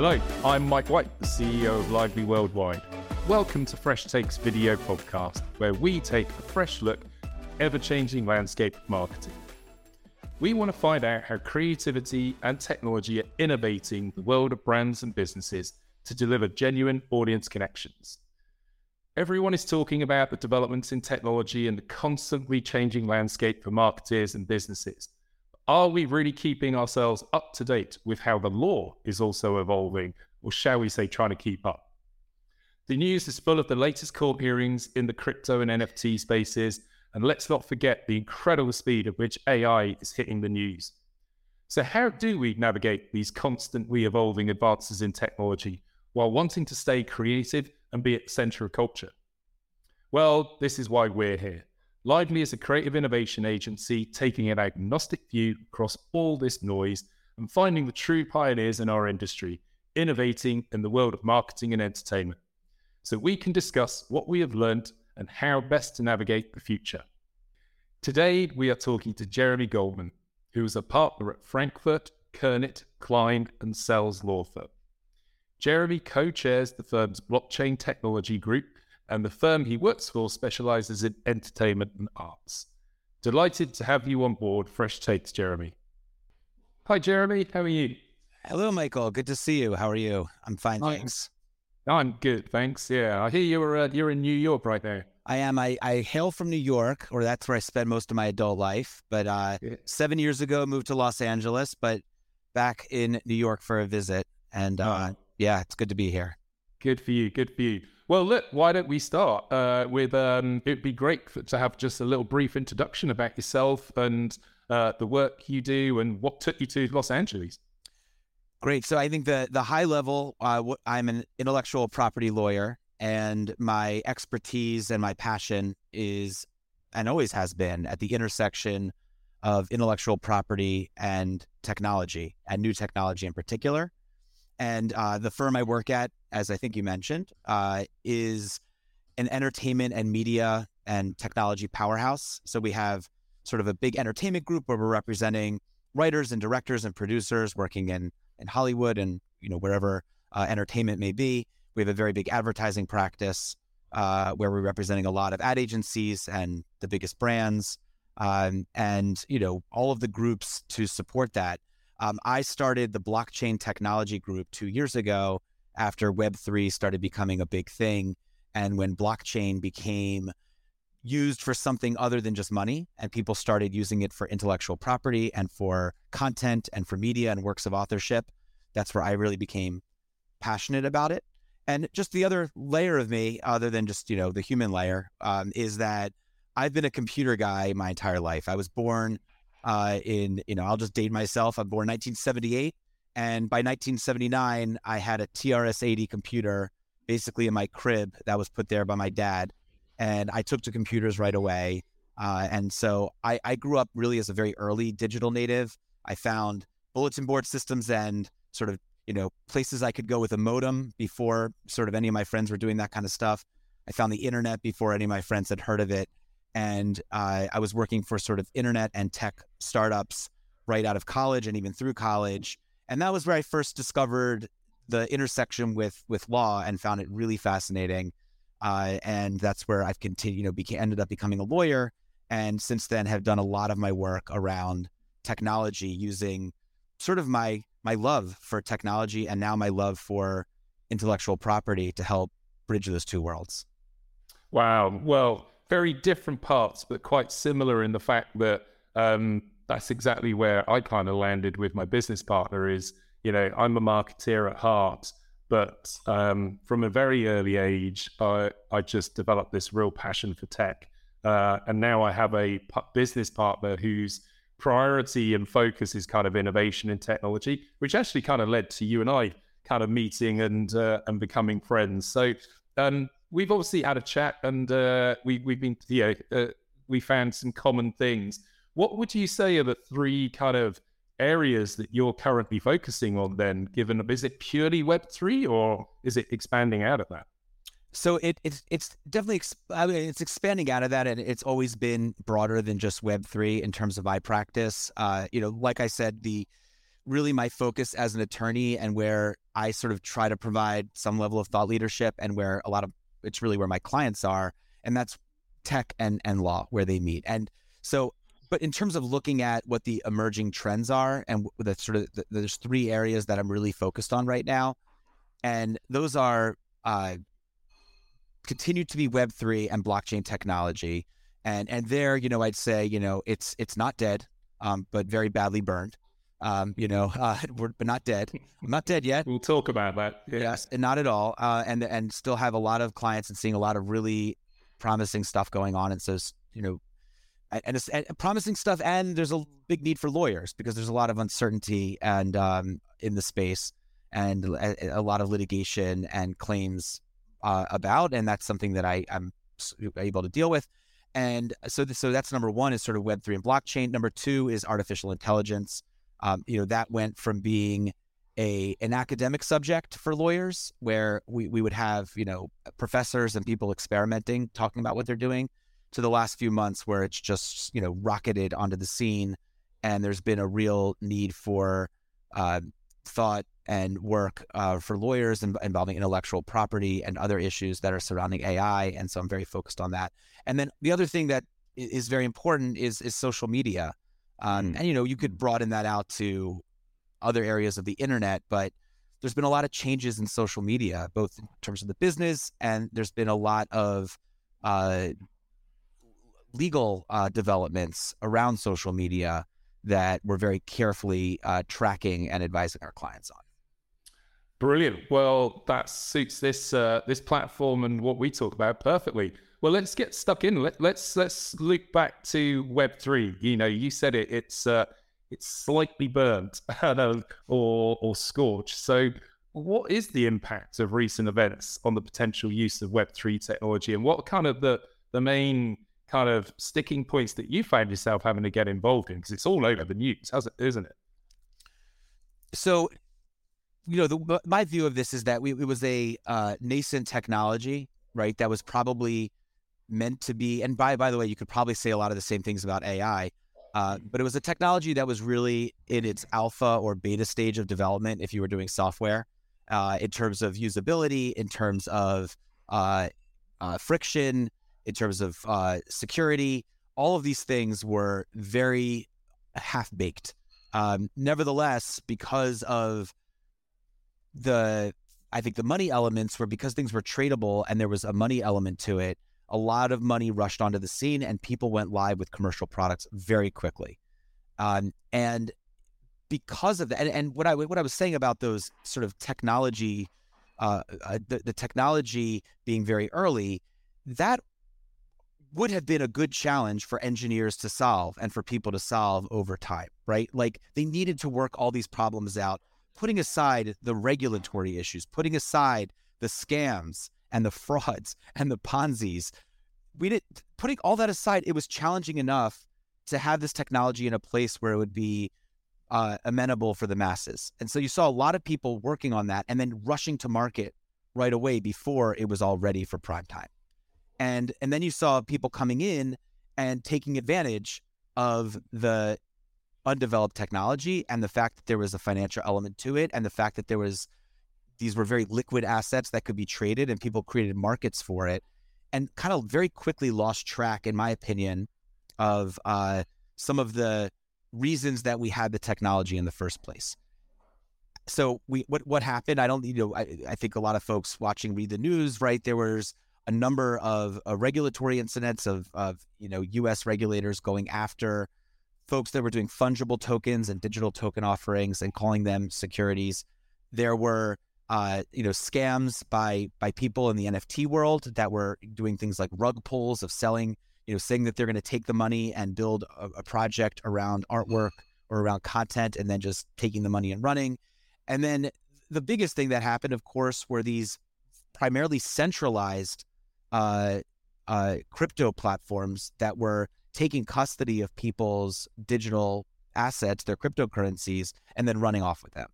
Hello, I'm Mike White, the CEO of Lively Worldwide. Welcome to Fresh Takes video podcast, where we take a fresh look at ever-changing landscape of marketing. We want to find out how creativity and technology are innovating the world of brands and businesses to deliver genuine audience connections. Everyone is talking about the developments in technology and the constantly changing landscape for marketers and businesses. Are we really keeping ourselves up to date with how the law is also evolving, or shall we say, trying to keep up? The news is full of the latest court hearings in the crypto and NFT spaces, and let's not forget the incredible speed at which AI is hitting the news. So, how do we navigate these constantly evolving advances in technology while wanting to stay creative and be at the center of culture? Well, this is why we're here. Lively is a creative innovation agency taking an agnostic view across all this noise and finding the true pioneers in our industry, innovating in the world of marketing and entertainment. So we can discuss what we have learned and how best to navigate the future. Today, we are talking to Jeremy Goldman, who is a partner at Frankfurt, Kurnit, Klein, and Selz Law Firm. Jeremy co chairs the firm's blockchain technology group and the firm he works for specializes in entertainment and arts. Delighted to have you on board Fresh Takes, Jeremy. Hi, Jeremy. How are you? Hello, Michael. Good to see you. How are you? I'm fine, thanks. I'm good, thanks. Yeah, I hear you're uh, you're in New York right now. I am. I, I hail from New York, or that's where I spent most of my adult life. But uh, yeah. seven years ago, moved to Los Angeles, but back in New York for a visit. And uh, oh. yeah, it's good to be here. Good for you. Good for you. Well, look, why don't we start uh, with? Um, it'd be great for, to have just a little brief introduction about yourself and uh, the work you do and what took you to Los Angeles. Great. So I think the the high level, uh, I'm an intellectual property lawyer, and my expertise and my passion is, and always has been, at the intersection of intellectual property and technology, and new technology in particular. And uh, the firm I work at, as I think you mentioned, uh, is an entertainment and media and technology powerhouse. So we have sort of a big entertainment group where we're representing writers and directors and producers working in in Hollywood and you know wherever uh, entertainment may be. We have a very big advertising practice uh, where we're representing a lot of ad agencies and the biggest brands, um, and you know all of the groups to support that um, I started the blockchain technology group two years ago after Web3 started becoming a big thing. And when blockchain became used for something other than just money, and people started using it for intellectual property and for content and for media and works of authorship, that's where I really became passionate about it. And just the other layer of me, other than just, you know, the human layer, um, is that I've been a computer guy my entire life. I was born uh, in, you know, I'll just date myself. I'm born 1978. And by 1979, I had a TRS 80 computer basically in my crib that was put there by my dad. And I took to computers right away. Uh, and so I, I grew up really as a very early digital native. I found bulletin board systems and sort of, you know, places I could go with a modem before sort of any of my friends were doing that kind of stuff. I found the internet before any of my friends had heard of it and uh, I was working for sort of internet and tech startups right out of college and even through college. And that was where I first discovered the intersection with with law and found it really fascinating. Uh, and that's where I've continued, you know, became, ended up becoming a lawyer, and since then have done a lot of my work around technology using sort of my my love for technology and now my love for intellectual property to help bridge those two worlds. Wow. Well, very different parts, but quite similar in the fact that um, that's exactly where I kind of landed with my business partner. Is you know I'm a marketeer at heart, but um, from a very early age, I I just developed this real passion for tech, uh, and now I have a business partner whose priority and focus is kind of innovation and technology, which actually kind of led to you and I kind of meeting and uh, and becoming friends. So um, we've obviously had a chat and uh, we, we've been, you know, uh, we found some common things. What would you say are the three kind of areas that you're currently focusing on then, given, is it purely Web3 or is it expanding out of that? So it, it's it's definitely I mean, it's expanding out of that, and it's always been broader than just Web three in terms of my practice. Uh, you know, like I said, the really my focus as an attorney and where I sort of try to provide some level of thought leadership and where a lot of it's really where my clients are. And that's tech and, and law where they meet. And so, but in terms of looking at what the emerging trends are and the sort of, the, there's three areas that I'm really focused on right now. And those are uh, continue to be Web3 and blockchain technology. And, and there, you know, I'd say, you know, it's, it's not dead, um, but very badly burned um, you know, uh, we're but not dead. I'm not dead yet. We'll talk about that. Yeah. Yes, and not at all. Uh, and and still have a lot of clients and seeing a lot of really promising stuff going on. And so, you know, and, it's, and promising stuff. And there's a big need for lawyers because there's a lot of uncertainty and um, in the space and a, a, lot of litigation and claims uh, about. And that's something that I, I'm able to deal with. And so, so that's number one is sort of Web three and blockchain. Number two is artificial intelligence. Um, you know, that went from being a an academic subject for lawyers, where we, we would have you know professors and people experimenting, talking about what they're doing, to the last few months where it's just you know rocketed onto the scene, and there's been a real need for uh, thought and work uh, for lawyers involving intellectual property and other issues that are surrounding AI. And so I'm very focused on that. And then the other thing that is very important is is social media. Um, mm. And you know, you could broaden that out to other areas of the internet, but there's been a lot of changes in social media, both in terms of the business and there's been a lot of uh, legal uh, developments around social media that we're very carefully uh, tracking and advising our clients on. Brilliant. Well, that suits this uh, this platform and what we talk about perfectly. Well, let's get stuck in. Let, us let's, let's look back to Web three. You know, you said it. It's uh, it's slightly burnt or or scorched. So, what is the impact of recent events on the potential use of Web three technology, and what kind of the the main kind of sticking points that you find yourself having to get involved in? Because it's all over the news, isn't it? So, you know, the, my view of this is that we, it was a uh, nascent technology, right? That was probably meant to be. And by by the way, you could probably say a lot of the same things about AI. Uh, but it was a technology that was really in its alpha or beta stage of development. If you were doing software, uh, in terms of usability, in terms of uh, uh friction, in terms of uh, security, all of these things were very half baked. Um, nevertheless, because of the I think the money elements were because things were tradable and there was a money element to it a lot of money rushed onto the scene and people went live with commercial products very quickly. Um, and because of that, and, and, what I what I was saying about those sort of technology, uh, uh, the, the technology being very early, that would have been a good challenge for engineers to solve and for people to solve over time, right? Like they needed to work all these problems out, putting aside the regulatory issues, putting aside the scams and the frauds and the Ponzi's. We did putting all that aside, it was challenging enough to have this technology in a place where it would be uh, amenable for the masses. And so you saw a lot of people working on that and then rushing to market right away before it was all ready for prime time. And and then you saw people coming in and taking advantage of the undeveloped technology and the fact that there was a financial element to it and the fact that there was these were very liquid assets that could be traded and people created markets for it and kind of very quickly lost track in my opinion of uh, some of the reasons that we had the technology in the first place. So we what what happened? I don't you know I, I think a lot of folks watching read the news right? There was a number of uh, regulatory incidents of of you know us regulators going after folks that were doing fungible tokens and digital token offerings and calling them securities. There were uh, you know, scams by by people in the NFT world that were doing things like rug pulls of selling, you know, saying that they're going to take the money and build a, a, project around artwork or around content, and then just taking the money and running. And then the biggest thing that happened, of course, were these primarily centralized uh, uh, crypto platforms that were taking custody of people's digital assets, their cryptocurrencies, and then running off with them.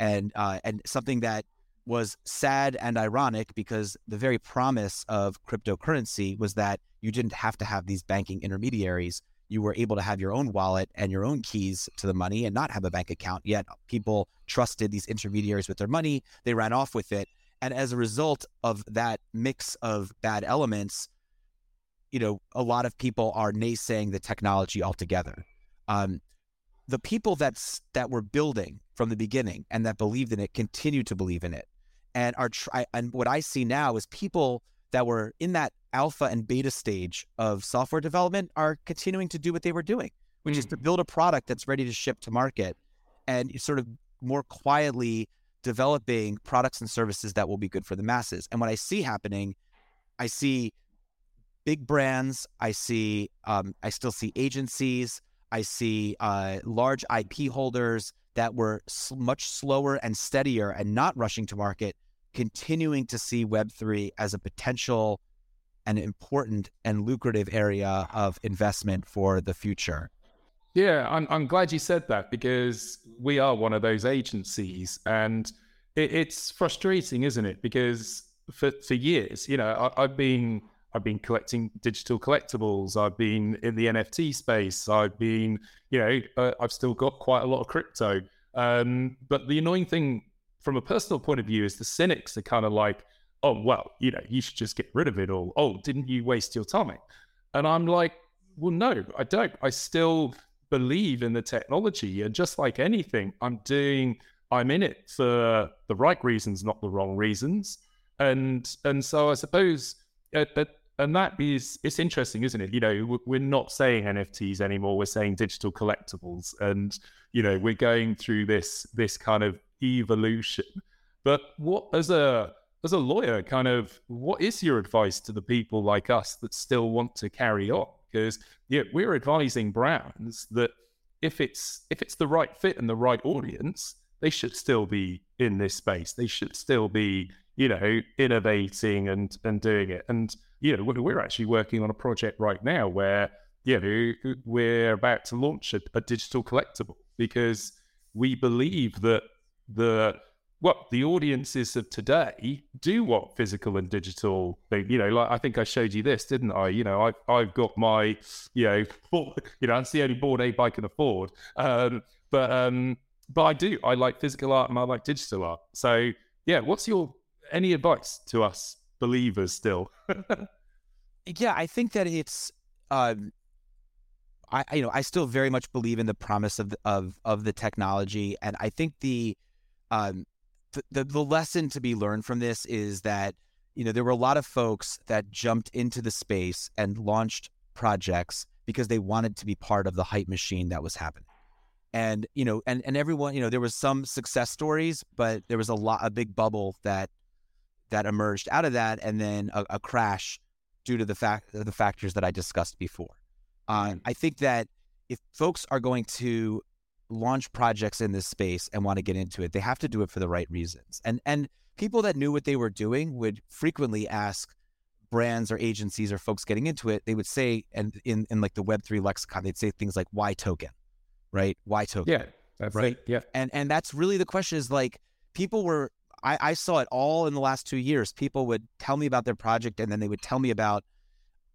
And uh, and something that was sad and ironic because the very promise of cryptocurrency was that you didn't have to have these banking intermediaries. you were able to have your own wallet and your own keys to the money and not have a bank account. Yet people trusted these intermediaries with their money. They ran off with it. And as a result of that mix of bad elements, you know, a lot of people are naysaying the technology altogether. Um, the people that's that were building from the beginning and that believed in it continue to believe in it, and are try. And what I see now is people that were in that alpha and beta stage of software development are continuing to do what they were doing, which mm. is to mm. build a product that's ready to ship to market, and sort of more quietly developing products and services that will be good for the masses. And what I see happening, I see big brands. I see, um, I still see agencies. I see uh, large IP holders that were much slower and steadier and not rushing to market, continuing to see Web3 as a potential and important and lucrative area of investment for the future. Yeah, I'm, I'm glad you said that because we are one of those agencies. And it, it's frustrating, isn't it? Because for, for years, you know, I, I've been I've been collecting digital collectibles. I've been in the NFT space. I've been, you know, uh, I've still got quite a lot of crypto. Um, but the annoying thing from a personal point of view is the cynics are kind of like, oh, well, you know, you should just get rid of it all. Oh, didn't you waste your time? And I'm like, well, no, I don't. I still believe in the technology. And just like anything, I'm doing, I'm in it for the right reasons, not the wrong reasons. And and so I suppose at, at and that is it's interesting isn't it? You know we're not saying nfts anymore we're saying digital collectibles. And you know we're going through this this kind of evolution. But what as a as a lawyer kind of what is your advice to the people like us that still want to carry on? Because yeah we're advising brands that if it's if it's the right fit and the right audience they should still be in this space. They should still be you know innovating and and doing it. And you know, we're actually working on a project right now where, you know, we're about to launch a, a digital collectible because we believe that the what the audiences of today do want physical and digital you know like i think i showed you this didn't i? You know i've, I've got my you know you know that's the only Bored Ape i can afford um, but um but i do i like physical art and i like digital art. So yeah what's your any advice to us believers still. yeah, I think that it's um, I you know I still very much believe in the promise of of of the technology, and I think the um the, the, the lesson to be learned from this is that you know there were a lot of folks that jumped into the space and launched projects because they wanted to be part of the hype machine that was happening and you know and and everyone you know there was some success stories but there was a lot a big bubble that that emerged out of that, and then a, a crash due to the fact the factors that I discussed before. Um, I think that if folks are going to launch projects in this space and want to get into it, they have to do it for the right reasons. And and people that knew what they were doing would frequently ask brands or agencies or folks getting into it, they would say, and in, in like the Web3 lexicon, they'd say things like why token, right? Why token? Yeah. That's right. Yeah. And and that's really the question is like people were I, I saw it all in the last two years. People would tell me about their project and then they would tell me about,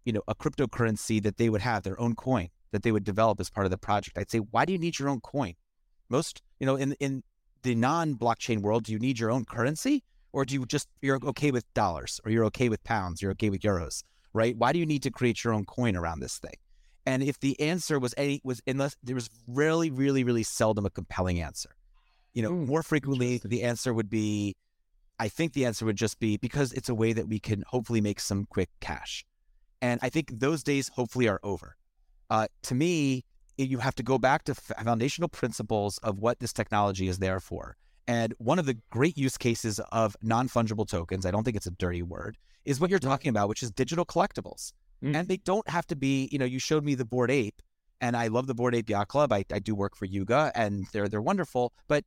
you know, a cryptocurrency that they would have, their own coin that they would develop as part of the project. I'd say, why do you need your own coin? Most, you know, in in the non-blockchain world, do you need your own currency? Or do you just you're okay with dollars or you're okay with pounds, you're okay with euros, right? Why do you need to create your own coin around this thing? And if the answer was any was unless there was really, really, really seldom a compelling answer you know, more frequently the answer would be, I think the answer would just be because it's a way that we can hopefully make some quick cash. And I think those days hopefully are over. Uh, to me, you have to go back to foundational principles of what this technology is there for. And one of the great use cases of non fungible tokens, I don't think it's a dirty word, is what you're talking about, which is digital collectibles. Mm. And they don't have to be, you know, you showed me the Bored Ape, and I love the Bored Ape Yacht Club. I, I do work for Yuga, and they're they're wonderful. But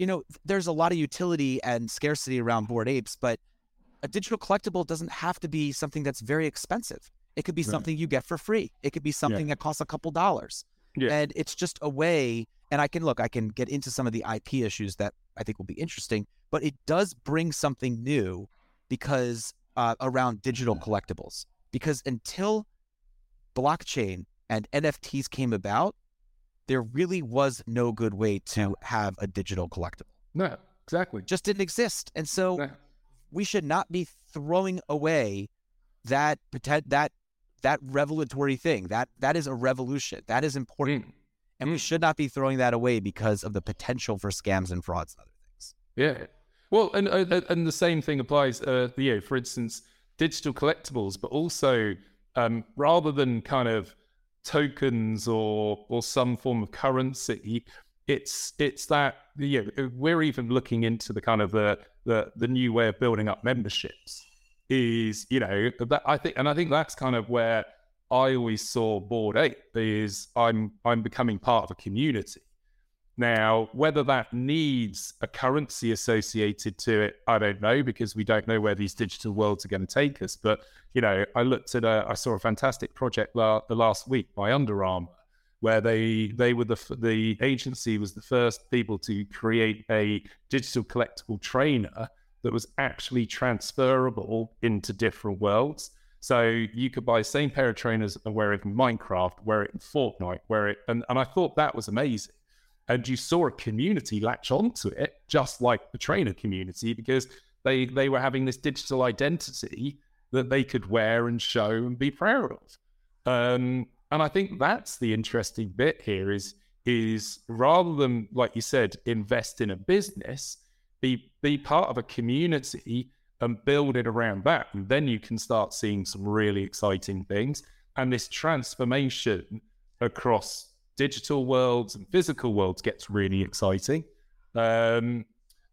you know, there's a lot of utility and scarcity around Bored Apes, but a digital collectible doesn't have to be something that's very expensive. It could be right. something you get for free. It could be something yeah. that costs a couple dollars. Yeah. And it's just a way, and I can look, I can get into some of the IP issues that I think will be interesting, but it does bring something new because uh, around digital collectibles. Because until blockchain and NFTs came about, there really was no good way to have a digital collectible. No, exactly. Just didn't exist. And so no. we should not be throwing away that that that revelatory thing. That that is a revolution. That is important. Mm. And mm. we should not be throwing that away because of the potential for scams and frauds and other things. Yeah. Well, and uh, and the same thing applies. Uh, you know, for instance, digital collectibles, but also um, rather than kind of tokens or or some form of currency, it's it's that you know, uh, we're even looking into the kind of the, the the new way of building up memberships. Is you know that I think, and I think that's kind of where I always saw Bored Ape is I'm I'm becoming part of a community now, whether that needs a currency associated to it, I don't know because we don't know where these digital worlds are going to take us. But you know, I looked at a, I saw a fantastic project la- the last week by Under Armour, where they they were the the agency was the first people to create a digital collectible trainer that was actually transferable into different worlds. So you could buy the same pair of trainers and wear it in Minecraft, wear it in Fortnite, wear it, and, and I thought that was amazing and you saw a community latch onto it, just like the trainer community, because they they were having this digital identity that they could wear and show and be proud of. Um, and I think that's the interesting bit here is is rather than like you said, invest in a business, be be part of a community and build it around that. And then you can start seeing some really exciting things. And this transformation across digital worlds and physical worlds gets really exciting. Um,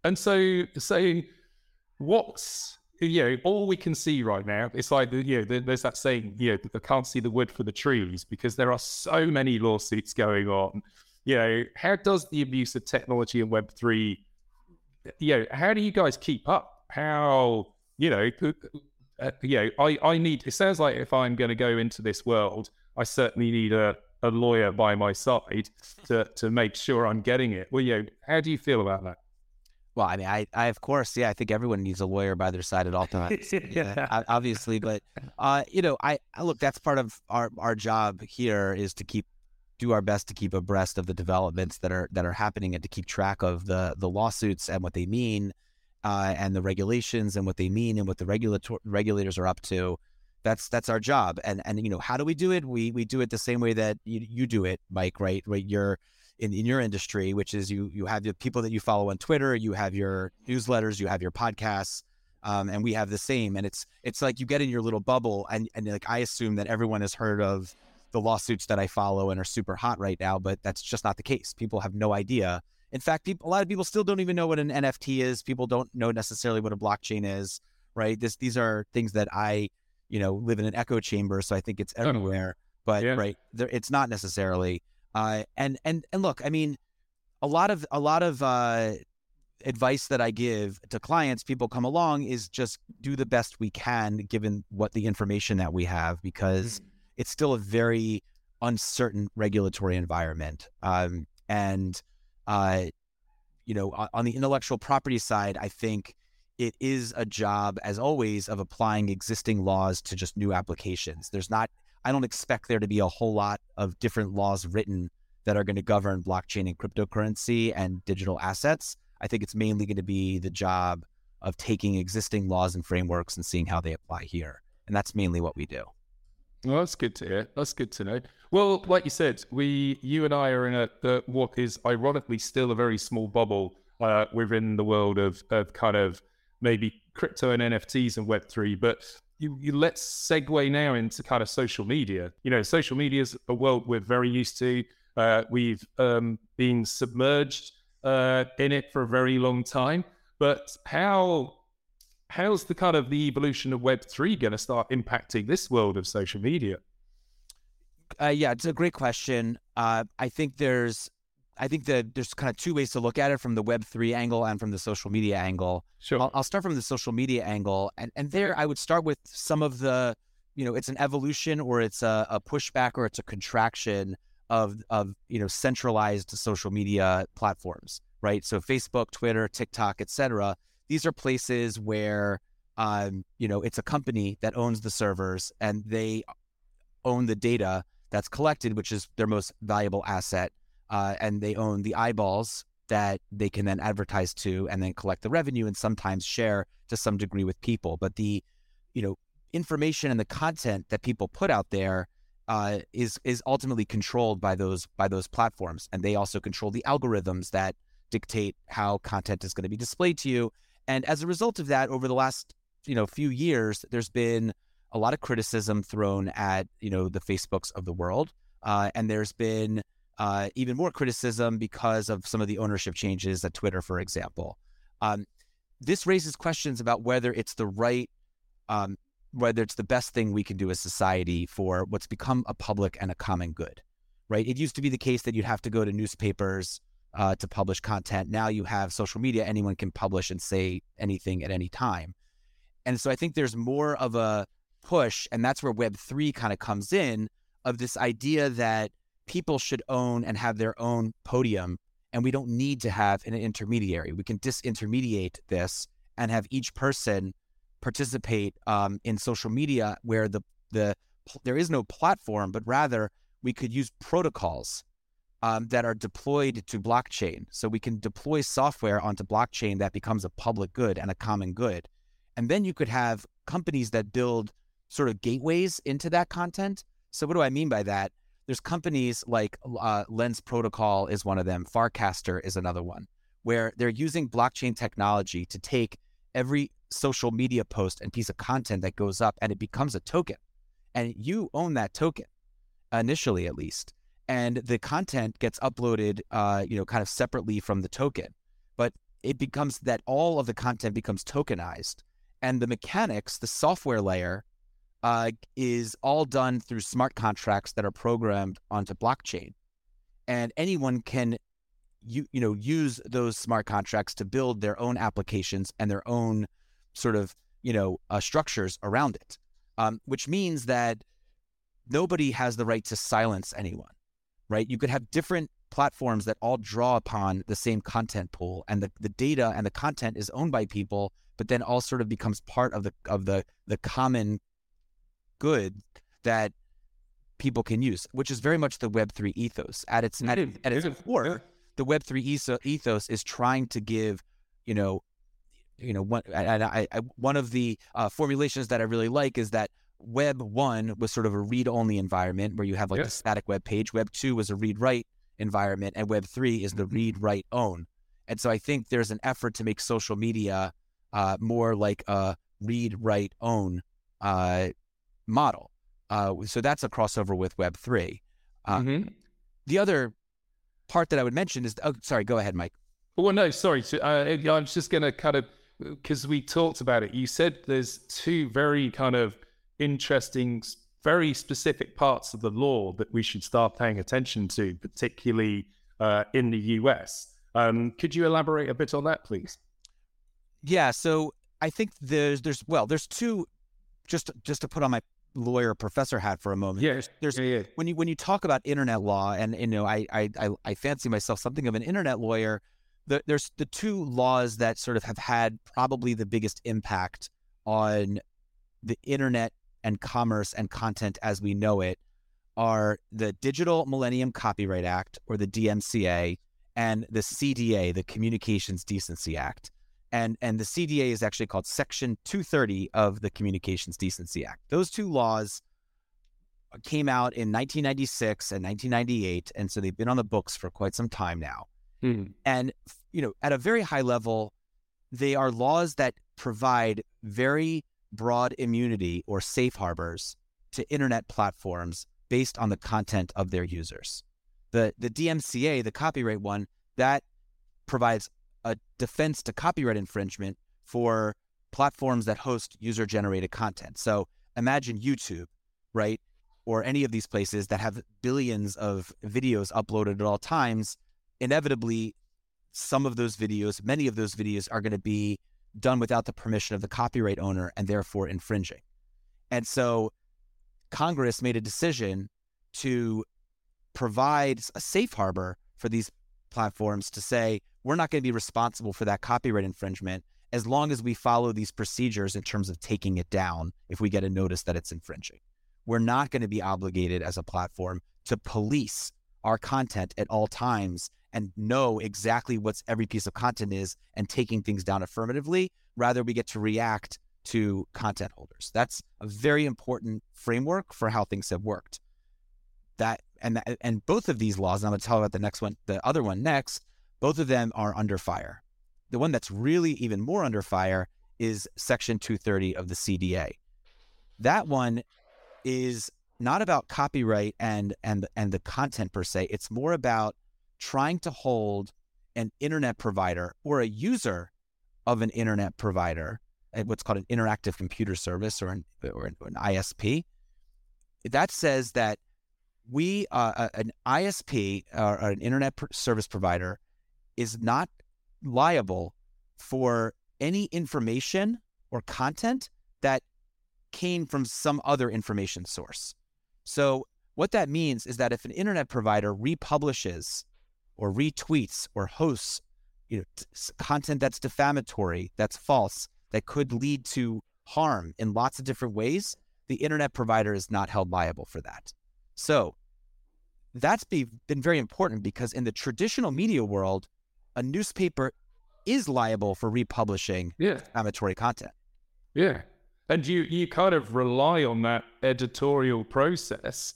and so, so what's you know all we can see right now? It's like you know, there's that saying, you know, I can't see the wood for the trees because there are so many lawsuits going on. You know, how does the abuse of technology and Web three? You know, how do you guys keep up? How you know? Uh, you know, I, I need. It sounds like if I'm going to go into this world, I certainly need a a lawyer by my side to to make sure I'm getting it. Well, you know, how do you feel about that? Well, I mean, I, I of course, yeah, I think everyone needs a lawyer by their side at all times. yeah, obviously, but uh, you know, I, I look. That's part of our our job here is to keep do our best to keep abreast of the developments that are that are happening and to keep track of the the lawsuits and what they mean, uh, and the regulations and what they mean and what the regulator regulators are up to that's that's our job. And and you know, how do we do it? We we do it the same way that you, you do it, Mike. Right? Right? You're in, in your industry, which is you you have the people that you follow on Twitter, you have your newsletters, you have your podcasts, um, and we have the same. And it's it's like you get in your little bubble, and and like I assume that everyone has heard of the lawsuits that I follow and are super hot right now, but that's just not the case. People have no idea. In fact, people, a lot of people still don't even know what an NFT is. People don't know necessarily what a blockchain is. Right? This these are things that I you know, live in an echo chamber. So I think it's everywhere, but yeah. right there, it's not necessarily. Uh, and, and, and look, I mean, a lot of, a lot of, uh, advice that I give to clients, people come along is just do the best we can given what the information that we have, because mm-hmm. it's still a very uncertain regulatory environment. Um, and, uh, you know, on the intellectual property side, I think it is a job, as always, of applying existing laws to just new applications. There's not, I don't expect there to be a whole lot of different laws written that are going to govern blockchain and cryptocurrency and digital assets. I think it's mainly going to be the job of taking existing laws and frameworks and seeing how they apply here. And that's mainly what we do. Well, that's good to hear. That's good to know. Well, like you said, we, you and I are in a uh, what is ironically still a very small bubble uh, within the world of, of kind of maybe crypto and NFTs and Web3, but you, you, let's segue now into kind of social media. You know, social media is a world we're very used to. Uh, we've um, been submerged uh, in it for a very long time. But how how's the kind of the evolution of Web three going to start impacting this world of social media? Uh, yeah, it's a great question. Uh, I think there's I think that there's kind of two ways to look at it from the Web3 angle and from the social media angle. Sure. I'll, I'll, start from the social media angle. And, and there I would start with some of the, you know, it's an evolution or it's a, a pushback or it's a contraction of, of, you know, centralized social media platforms, right? So Facebook, Twitter, TikTok, etc. These are places where, um, you know, it's a company that owns the servers and they own the data that's collected, which is their most valuable asset. Uh, and they own the eyeballs that they can then advertise to and then collect the revenue and sometimes share to some degree with people. But the, you know, information and the content that people put out there uh, is is ultimately controlled by those by those platforms, and they also control the algorithms that dictate how content is going to be displayed to you. And as a result of that, over the last you know few years, there's been a lot of criticism thrown at you know the Facebooks of the world, uh, and there's been uh, even more criticism because of some of the ownership changes at Twitter, for example. Um, this raises questions about whether it's the right, um, whether it's the best thing we can do as society for what's become a public and a common good, right? It used to be the case that you'd have to go to newspapers uh, to publish content. Now you have social media; anyone can publish and say anything at any time. And so I think there's more of a push, and that's where Web three kind of comes in, of this idea that people should own and have their own podium and we don't need to have an intermediary. We can disintermediate this and have each person participate um, in social media where the the there is no platform, but rather we could use protocols um, that are deployed to blockchain. So we can deploy software onto blockchain that becomes a public good and a common good, and then you could have companies that build sort of gateways into that content. So what do I mean by that? There's companies like uh, Lens Protocol is one of them. Farcaster is another one, where they're using blockchain technology to take every social media post and piece of content that goes up, and it becomes a token, and you own that token initially, at least, and the content gets uploaded, uh, you know, kind of separately from the token, but it becomes that all of the content becomes tokenized, and the mechanics, the software layer uh, is all done through smart contracts that are programmed onto blockchain, and anyone can you you know use those smart contracts to build their own applications and their own sort of you know uh, structures around it, um, which means that nobody has the right to silence anyone, right? You could have different platforms that all draw upon the same content pool, and the, the data and the content is owned by people, but then all sort of becomes part of the of the the common good that people can use, which is very much the Web3 ethos. At its, at, at its core, the Web3 ethos is trying to give, you know, you know, one, and I, I, one of the uh, formulations that I really like is that Web one was sort of a read-only environment where you have like yeah. a static web page. Web two was a read-write environment, and Web three is the read-write-own. And so I think there's an effort to make social media uh, more like a read-write-own uh, model. Uh, so that's a crossover with Web three. Uh, mm-hmm. The other part that I would mention is oh, sorry, go ahead, Mike. Well, no, sorry. So, uh, I was just going to kind of because we talked about it. You said there's two very kind of interesting, very specific parts of the law that we should start paying attention to, particularly uh, in the US. Um, could you elaborate a bit on that, please? Yeah. So I think there's there's well there's two just just to put on my lawyer professor hat for a moment. Yes. There's yeah, yeah. when you when you talk about internet law, and you know, I I I fancy myself something of an internet lawyer. The, there's the two laws that sort of have had probably the biggest impact on the internet and commerce and content as we know it are the Digital Millennium Copyright Act or the DMCA and the CDA, the Communications Decency Act and and the CDA is actually called Section 230 of the Communications Decency Act. Those two laws came out in 1996 and 1998, and so they've been on the books for quite some time now. Mm-hmm. And you know, at a very high level, they are laws that provide very broad immunity or safe harbors to internet platforms based on the content of their users. The the DMCA, the copyright one, that provides a defense to copyright infringement for platforms that host user generated content. So imagine YouTube, right? Or any of these places that have billions of videos uploaded at all times. Inevitably, some of those videos, many of those videos are going to be done without the permission of the copyright owner and therefore infringing. And so Congress made a decision to provide a safe harbor for these platforms to say, we're not going to be responsible for that copyright infringement as long as we follow these procedures in terms of taking it down if we get a notice that it's infringing. we're not going to be obligated as a platform to police our content at all times and know exactly what's every piece of content is and taking things down affirmatively. Rather, we get to react to content holders. That's a very important framework for how things have worked. That and and both of these laws, and I'm going to tell about the next one, the other one next. Both of them are under fire. The one that's really even more under fire is Section 230 of the CDA. That one is not about copyright and and and the content per se. It's more about trying to hold an internet provider or a user of an internet provider, eh, what's called an interactive computer service or an, or an ISP. That says that we, uh, an ISP or an internet service provider, is not liable for any information or content that came from some other information source. So, what that means is that if an internet provider republishes or retweets or hosts you know, t- content that's defamatory, that's false, that could lead to harm in lots of different ways, the internet provider is not held liable for that. So that's be, been very important because in the traditional media world, a newspaper is liable for republishing yeah. defamatory content. Yeah. And you, you kind of rely on that editorial process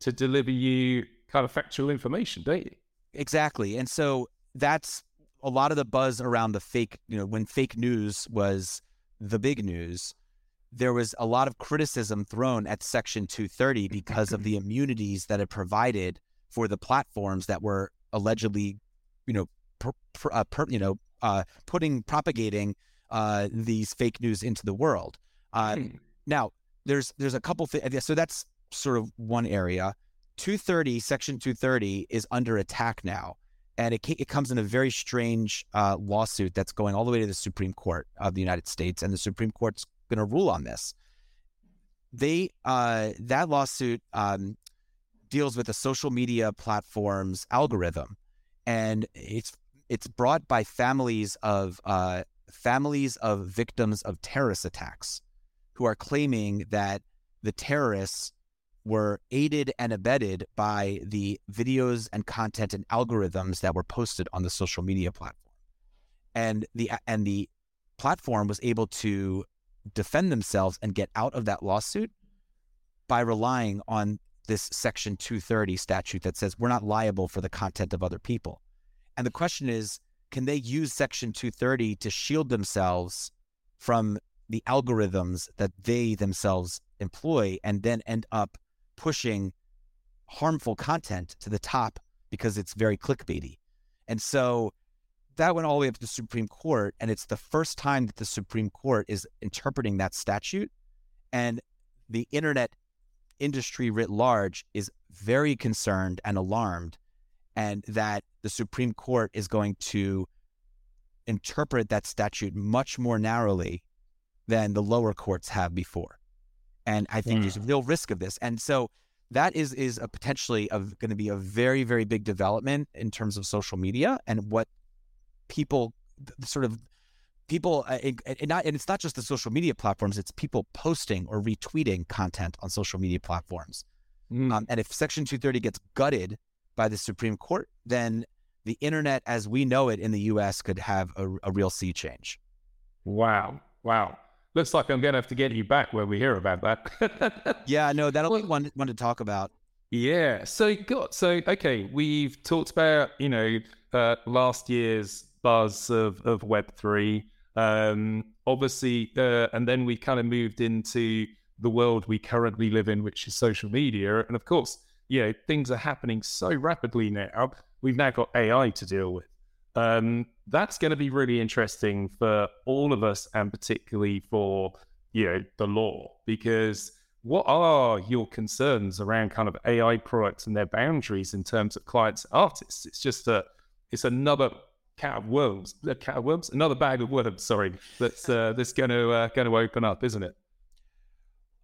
to deliver you kind of factual information, don't you? Exactly. And so that's a lot of the buzz around the fake, you know, when fake news was the big news, there was a lot of criticism thrown at Section 230 because of the immunities that it provided for the platforms that were allegedly, you know, per, per, uh, per, you know, uh, putting propagating uh, these fake news into the world. Uh, hmm. Now, there's there's a couple things. So that's sort of one area. 230, Section 230 is under attack now. And it, it comes in a very strange uh, lawsuit that's going all the way to the Supreme Court of the United States. And the Supreme Court's going to rule on this. They uh, That lawsuit um, deals with the social media platform's algorithm. And it's it's brought by families of uh, families of victims of terrorist attacks who are claiming that the terrorists were aided and abetted by the videos and content and algorithms that were posted on the social media platform. And the and the platform was able to defend themselves and get out of that lawsuit by relying on this section 230 statute that says we're not liable for the content of other people. And the question is, can they use section 230 to shield themselves from the algorithms that they themselves employ and then end up pushing harmful content to the top because it's very clickbaity. And so that went all the way up to the Supreme Court. And it's the first time that the Supreme Court is interpreting that statute. And the internet industry writ large is very concerned and alarmed, and that the Supreme Court is going to interpret that statute much more narrowly than the lower courts have before. And I think there's a real risk of this. And so that is is a potentially of going to be a very very big development in terms of social media and what people sort of people uh, and, not and it's not just the social media platforms it's people posting or retweeting content on social media platforms mm. um, and if section 230 gets gutted by the supreme court then the internet as we know it in the us could have a, a real sea change wow wow looks like I'm going to have to get you back when we hear about that. yeah, no, that'll be one one to talk about. Yeah. So got so okay. We've talked about you know uh, last year's buzz of of Web three. Um, obviously, uh, and then we kind of moved into the world we currently live in, which is social media, and of course, you know things are happening so rapidly now. We've now got AI to deal with. Um, that's going to be really interesting for all of us, and particularly for you know the law, because what are your concerns around kind of AI products and their boundaries in terms of clients artists? It's just a, it's another cat of worms, a cat of worms, another bag of worms. Sorry, that's uh, that's going to uh, going to open up, isn't it?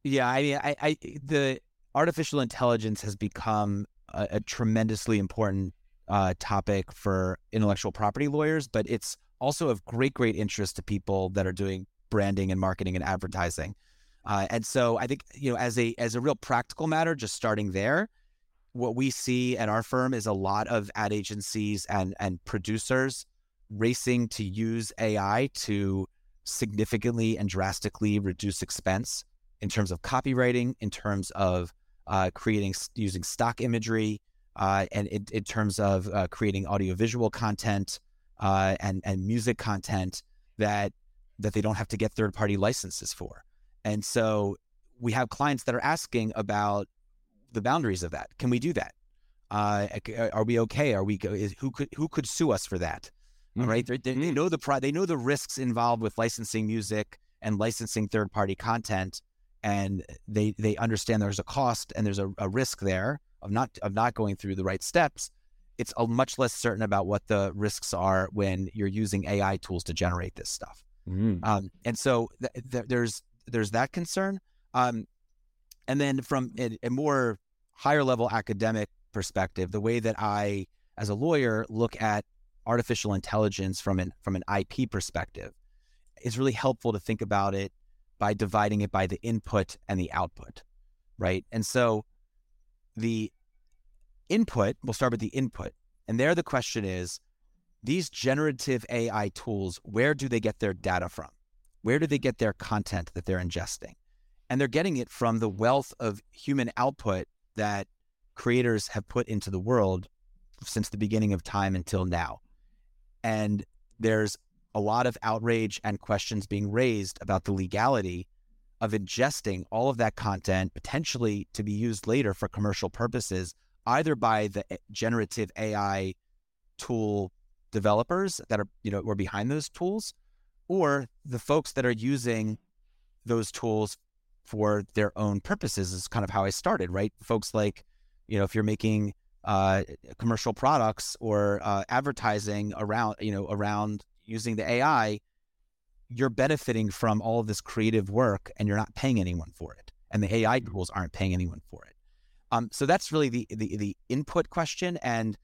Yeah, I mean, I, I the artificial intelligence has become a, a tremendously important uh, topic for intellectual property lawyers, but it's also of great, great interest to people that are doing branding and marketing and advertising. Uh, and so I think you know, as a as a real practical matter, just starting there, what we see at our firm is a lot of ad agencies and and producers racing to use AI to significantly and drastically reduce expense in terms of copywriting, in terms of uh, creating using stock imagery, uh, and in, in, terms of uh, creating audiovisual content uh, and and music content that that they don't have to get third party licenses for. And so we have clients that are asking about the boundaries of that. Can we do that? Uh, are we okay? Are we is, who could who could sue us for that? Mm-hmm. Right? They, they, they, know the pro- they know the risks involved with licensing music and licensing third party content, and they they understand there's a cost and there's a, a risk there of not of not going through the right steps. It's a much less certain about what the risks are when you're using AI tools to generate this stuff. Mm-hmm. Um, and so th- th- there's there's that concern. Um, and then from a, a more higher level academic perspective, the way that I, as a lawyer, look at artificial intelligence from an from an IP perspective is really helpful to think about it by dividing it by the input and the output, right? And so the input, we'll start with the input. And there the question is these generative AI tools, where do they get their data from? Where do they get their content that they're ingesting? And they're getting it from the wealth of human output that creators have put into the world since the beginning of time until now. And there's a lot of outrage and questions being raised about the legality of ingesting all of that content potentially to be used later for commercial purposes, either by the eh, generative AI tool developers that are, you know, were behind those tools, or the folks that are using those tools for their own purposes is kind of how I started, right? Folks like, you know, if you're making uh, commercial products or uh, advertising around, you know, around using the AI, you're benefiting from all of this creative work and you're not paying anyone for it. And the AI mm-hmm. tools aren't paying anyone for it. Um, so that's really the, the the input question. And,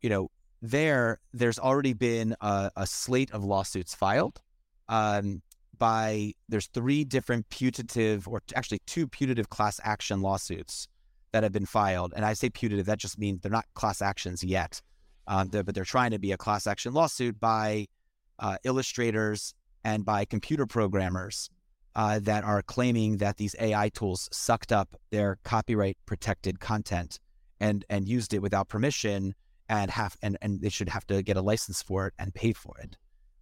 you know, there, there's already been a, a slate of lawsuits filed um, by, there's three different putative, or actually two putative class action lawsuits that have been filed. And I say putative, that just means they're not class actions yet, um, they're, but they're trying to be a class action lawsuit by uh, illustrators and by computer programmers uh, that are claiming that these AI tools sucked up their copyright protected content and and used it without permission and have and, and they should have to get a license for it and pay for it.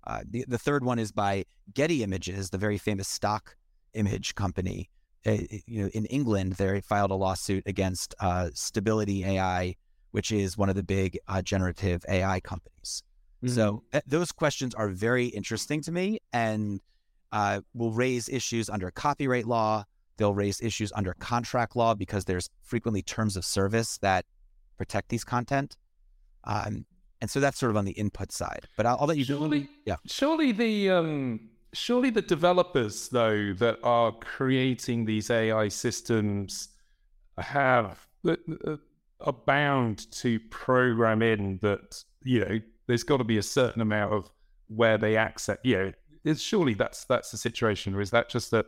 Uh, the, the third one is by Getty Images, the very famous stock image company. Uh, you know, in England, they filed a lawsuit against uh, Stability AI, which is one of the big uh, generative AI companies. Mm-hmm. So uh, those questions are very interesting to me, and uh, will raise issues under copyright law. They'll raise issues under contract law because there's frequently terms of service that protect these content. Um, and so that's sort of on the input side. But I'll, I'll let you. Surely, yeah. Surely the um, surely the developers though that are creating these AI systems have uh, are bound to program in that you know there's got to be a certain amount of where they access. You know, it's surely that's that's the situation, or is that just that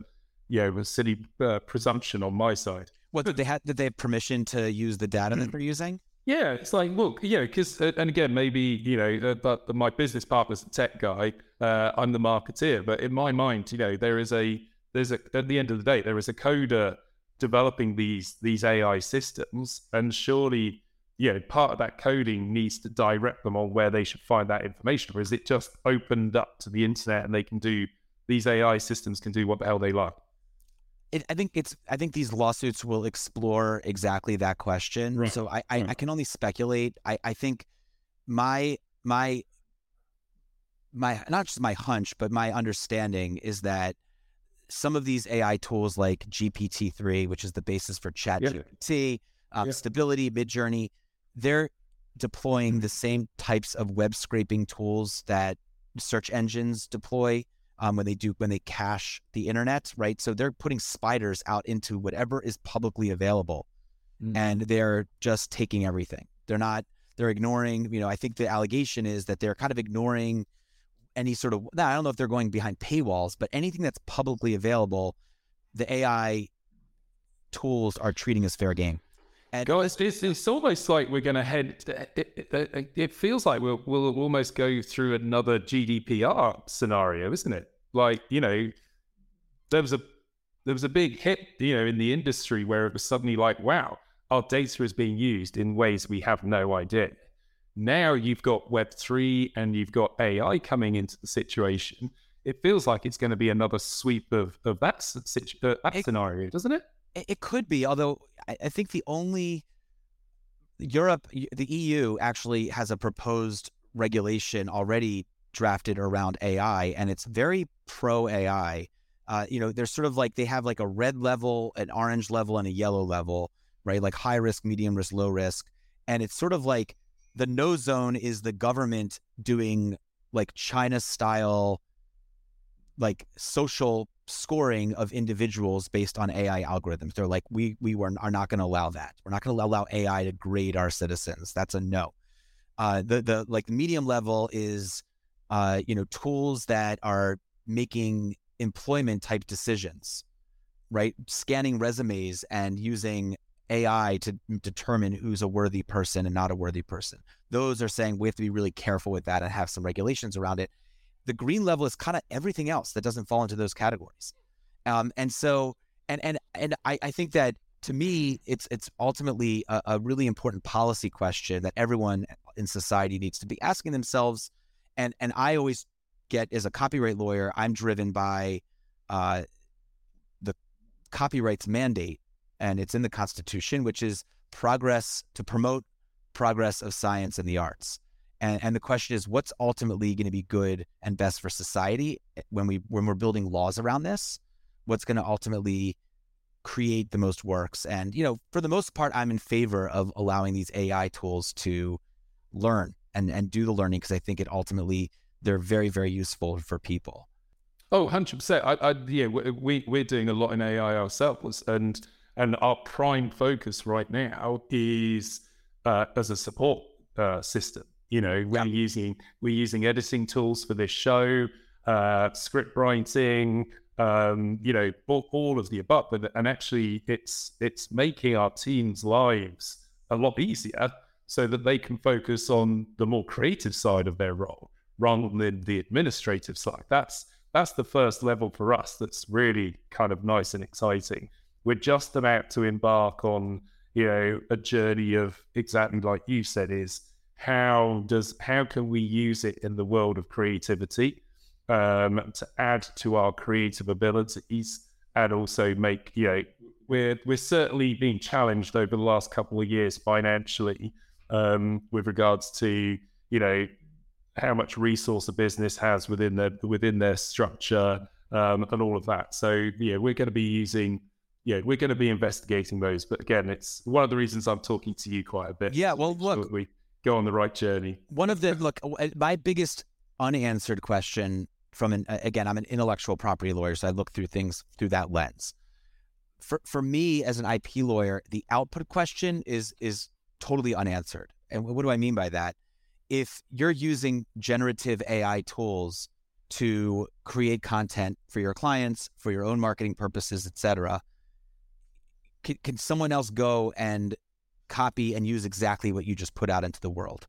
you know a silly uh, presumption on my side? What did they have? Did they have permission to use the data that they're using? Yeah, it's like, look, yeah, because, uh, and again, maybe, you know, uh, but my business partner's a tech guy, uh, I'm the marketeer, but in my mind, you know, there is a, there's a, at the end of the day, there is a coder developing these, these AI systems. And surely, you know, part of that coding needs to direct them on where they should find that information. Or is it just opened up to the internet and they can do, these AI systems can do what the hell they like? it, I think it's I think these lawsuits will explore exactly that question. Right. So I, I, right. I, can only speculate. I, I think my my my not just my hunch, but my understanding is that some of these AI tools like GPT three, which is the basis for ChatGPT. Um. Stability, Midjourney, they're deploying the same types of web scraping tools that search engines deploy um, when they do when they cache the internet, right? So they're putting spiders out into whatever is publicly available, mm. and they're just taking everything. They're not. They're ignoring. You know, I think the allegation is that they're kind of ignoring any sort of. I don't know if they're going behind paywalls, but anything that's publicly available, the AI tools are treating as fair game. And Guys, it's, it's almost like we're going to head. It, it, it, feels like we'll, we'll almost go through another GDPR scenario, isn't it? Like you know, there was a there was a big hit, you know, in the industry where it was suddenly like, wow, our data is being used in ways we have no idea. Now you've got Web three and you've got AI coming into the situation. It feels like it's going to be another sweep of of that, situ- uh, that scenario, doesn't it? It could be, although I think the only Europe, the EU actually has a proposed regulation already drafted around AI, and it's very pro AI. Uh, you know, they're sort of like they have like a red level, an orange level, and a yellow level, right? Like high risk, medium risk, low risk, and it's sort of like the no zone is the government doing like China style, like social scoring of individuals based on AI algorithms. They're like, we we were, are not going to allow that. We're not going to allow AI to grade our citizens. That's a no. Uh, the the like the medium level is, uh, you know, tools that are making employment type decisions, right? Scanning resumes and using AI to determine who's a worthy person and not a worthy person. Those are saying we have to be really careful with that and have some regulations around it the green level is kind of everything else that doesn't fall into those categories. Um, and so, and and and I, I think that to me, it's it's ultimately a, a, really important policy question that everyone in society needs to be asking themselves. And and I always get as a copyright lawyer, I'm driven by uh, the copyrights mandate, and it's in the Constitution, which is progress to promote progress of science and the arts. And, and the question is, what's ultimately going to be good and best for society eh, when we when we're building laws around this? What's going to ultimately create the most works? And you know, for the most part, I'm in favor of allowing these AI tools to learn and and do the learning because I think it ultimately they're very very useful for people. Oh, 100%. I, I, yeah, we, we're doing a lot in AI ourselves. And, and our prime focus right now is uh, as a support uh, system. You know, we're yeah. using we're using editing tools for this show, uh, script writing, um, you know, all, all, of the above. But and actually, it's it's making our teams' lives a lot easier so that they can focus on the more creative side of their role rather than the administrative side. That's that's the first level for us. That's really kind of nice and exciting. We're just about to embark on you know a journey of exactly like you said is how does how can we use it in the world of creativity um, to add to our creative abilities and also make you know we're we're certainly being challenged over the last couple of years financially um, with regards to you know how much resource a business has within their within their structure um, and all of that. So yeah, we're going to be using yeah, we're going to be investigating those. But again, it's one of the reasons I'm talking to you quite a bit. Yeah, well, look, we go on the right journey. One of the look, uh, my biggest unanswered question from an again, I'm an intellectual property lawyer, so I look through things through that lens. For for me as an IP lawyer, the output question is is totally unanswered. And what do I mean by that? If you're using generative AI tools to create content for your clients, for your own marketing purposes, et cetera, can, can someone else go and copy and use exactly what you just put out into the world,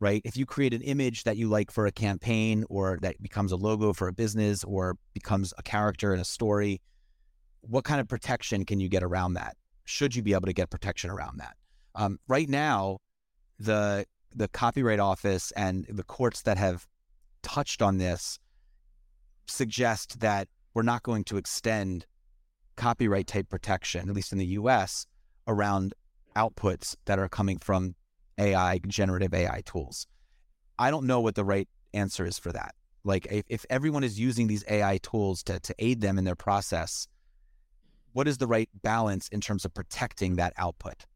right? If you create an image that you like for a campaign or that becomes a logo for a business or becomes a character in a story, what kind of protection can you get around that? Should you be able to get protection around that? Um, right now, the the Copyright Office and the courts that have touched on this suggest that we're not going to extend copyright type protection, at least in the US, around outputs that are coming from AI, generative AI tools. I don't know what the right answer is for that. Like, if, if everyone is using these AI tools to, to aid them in their process, what is the right balance in terms of protecting that output?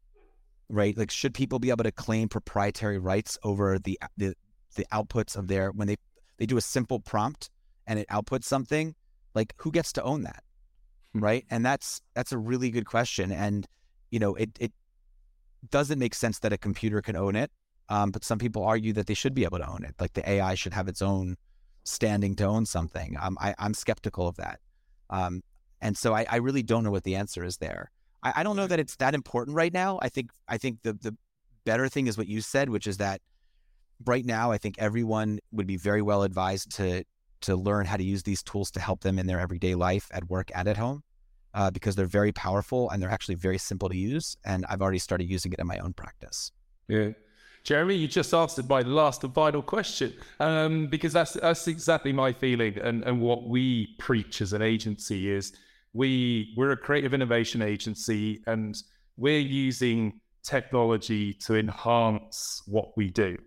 Right? Like, should people be able to claim proprietary rights over the, the, the outputs of their, when they, they do a simple prompt and it outputs something, like, who gets to own that? Hmm. Right. And that's, that's a really good question. And, you know, it, it doesn't make sense that a computer can own it. Um, but some people argue that they should be able to own it. Like the AI should have its own standing to own something. Um, I, am skeptical of that. Um, And so I, I really don't know what the answer is there. I, I don't know that it's that important right now. I think I think the the better thing is what you said, which is that right now I think everyone would be very well advised to to learn how to use these tools to help them in their everyday life at work and at home. Uh, because they're very powerful and they're actually very simple to use. And I've already started using it in my own practice. Yeah. Jeremy, you just answered my last and final question um, because that's that's exactly my feeling and, and what we preach as an agency is we we're a creative innovation agency and we're using technology to enhance what we do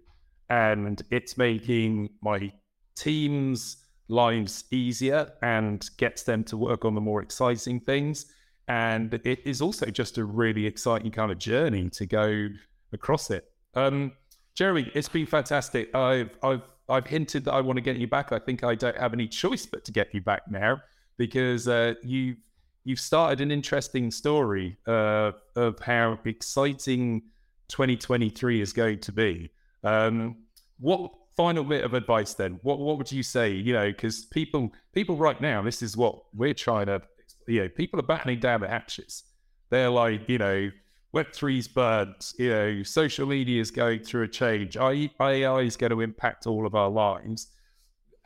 and it's making my teams lives easier and gets them to work on the more exciting things. And it is also just a really exciting kind of journey to go across it. Um, jeremy it's been fantastic. I've i've i've hinted that i want to get you back. I think i don't have any choice but to get you back now because uh, you've you've started an interesting story uh, of how exciting 2023 is going to be. Um, what final bit of advice then? What what would you say? You know, because people people right now, this is what we're trying to. You know, people are battening down the hatches. They're like, you know, Web three's burned. You know, social media is going through a change. AI is going to impact all of our lives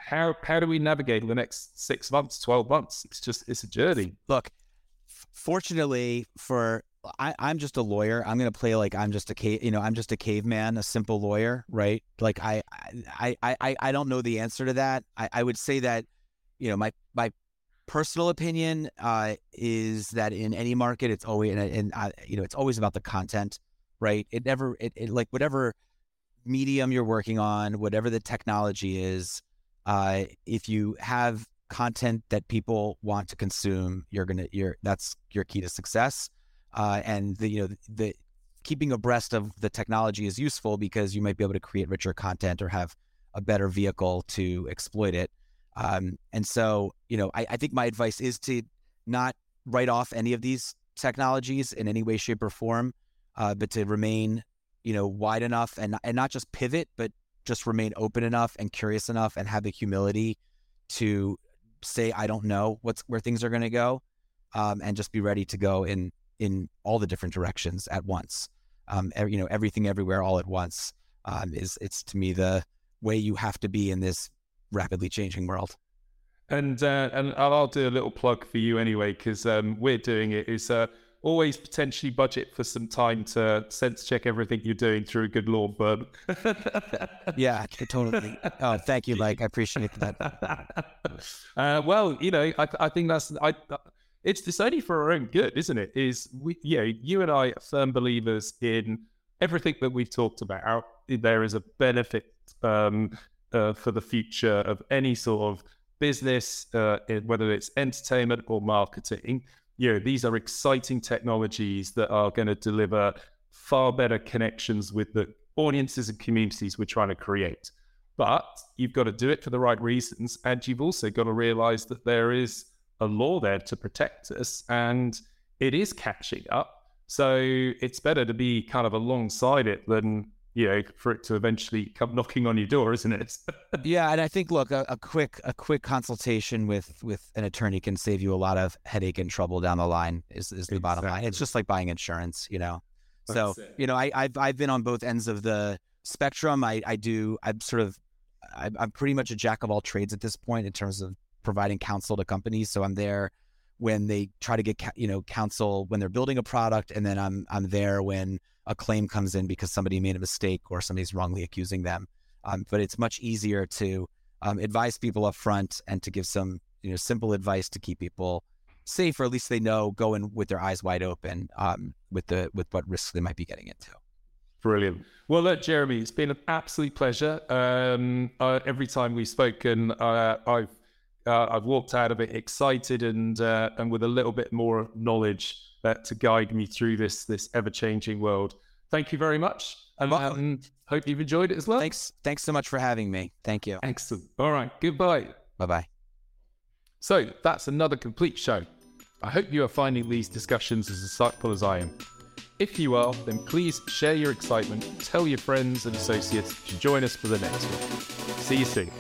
how how do we navigate the next six months, twelve months? It's just it's a journey. Look, fortunately for I, I'm just a lawyer. I'm gonna play like I'm just a cave, you know, I'm just a caveman, a simple lawyer, right? Like I I I I, I don't know the answer to that. I, I would say that, you know, my my personal opinion uh, is that in any market, it's always and, and uh, you know, it's always about the content, right? It never it, it like whatever medium you're working on, whatever the technology is, uh, if you have content that people want to consume, you're gonna you're that's your key to success. Uh, and the you know the keeping abreast of the technology is useful because you might be able to create richer content or have a better vehicle to exploit it. Um, and so, you know, I, I think my advice is to not write off any of these technologies in any way, shape, or form, uh, but to remain, you know, wide enough and and not just pivot, but just remain open enough and curious enough and have the humility to say I don't know what's where things are going to go, um, and just be ready to go in in all the different directions at once. Um, you know, everything everywhere all at once um, is it's to me the way you have to be in this rapidly changing world. And uh, and I'll do a little plug for you anyway because um, we're doing it. Is uh, always potentially budget for some time to sense check everything you're doing through a good law firm. yeah, totally. Oh, thank you, Mike. I appreciate that. Uh, well, you know, I, I think that's I. It's only for our own good, isn't it? Is we, you know, you and I are firm believers in everything that we've talked about. There is a benefit um, uh, for the future of any sort of business, uh, whether it's entertainment or marketing you know, these are exciting technologies that are going to deliver far better connections with the audiences and communities we're trying to create. But you've got to do it for the right reasons. And you've also got to realize that there is a law there to protect us and it is catching up. So it's better to be kind of alongside it than you know, for it to eventually come knocking on your door, isn't it? yeah, and I think look, a, a, quick a quick consultation with with an attorney can save you a lot of headache and trouble down the line. Is is the exactly. bottom line? It's just like buying insurance, you know. so you know, I, I've I've been on both ends of the spectrum. I I do I'm sort of I, I'm pretty much a jack of all trades at this point in terms of providing counsel to companies. So I'm there when they try to get you know counsel when they're building a product, and then I'm I'm there when a claim comes in because somebody made a mistake or somebody's wrongly accusing them. Um, but it's much easier to um, advise people up front and to give some you know simple advice to keep people safe, or at least they know going with their eyes wide open um, with the with what risks they might be getting into. Brilliant. Well, look, Jeremy, it's been an absolute pleasure. Um, uh, every time we've spoken, uh, I've uh, I've walked out of it excited and uh, and with a little bit more knowledge to guide me through this this ever changing world. Thank you very much, and um, hope you've enjoyed it as well. Thanks, thanks so much for having me. Thank you. Excellent. All right. Goodbye. Bye bye. So that's another complete show. I hope you are finding these discussions as insightful as I am. If you are, then please share your excitement, tell your friends and associates to join us for the next one. See you soon.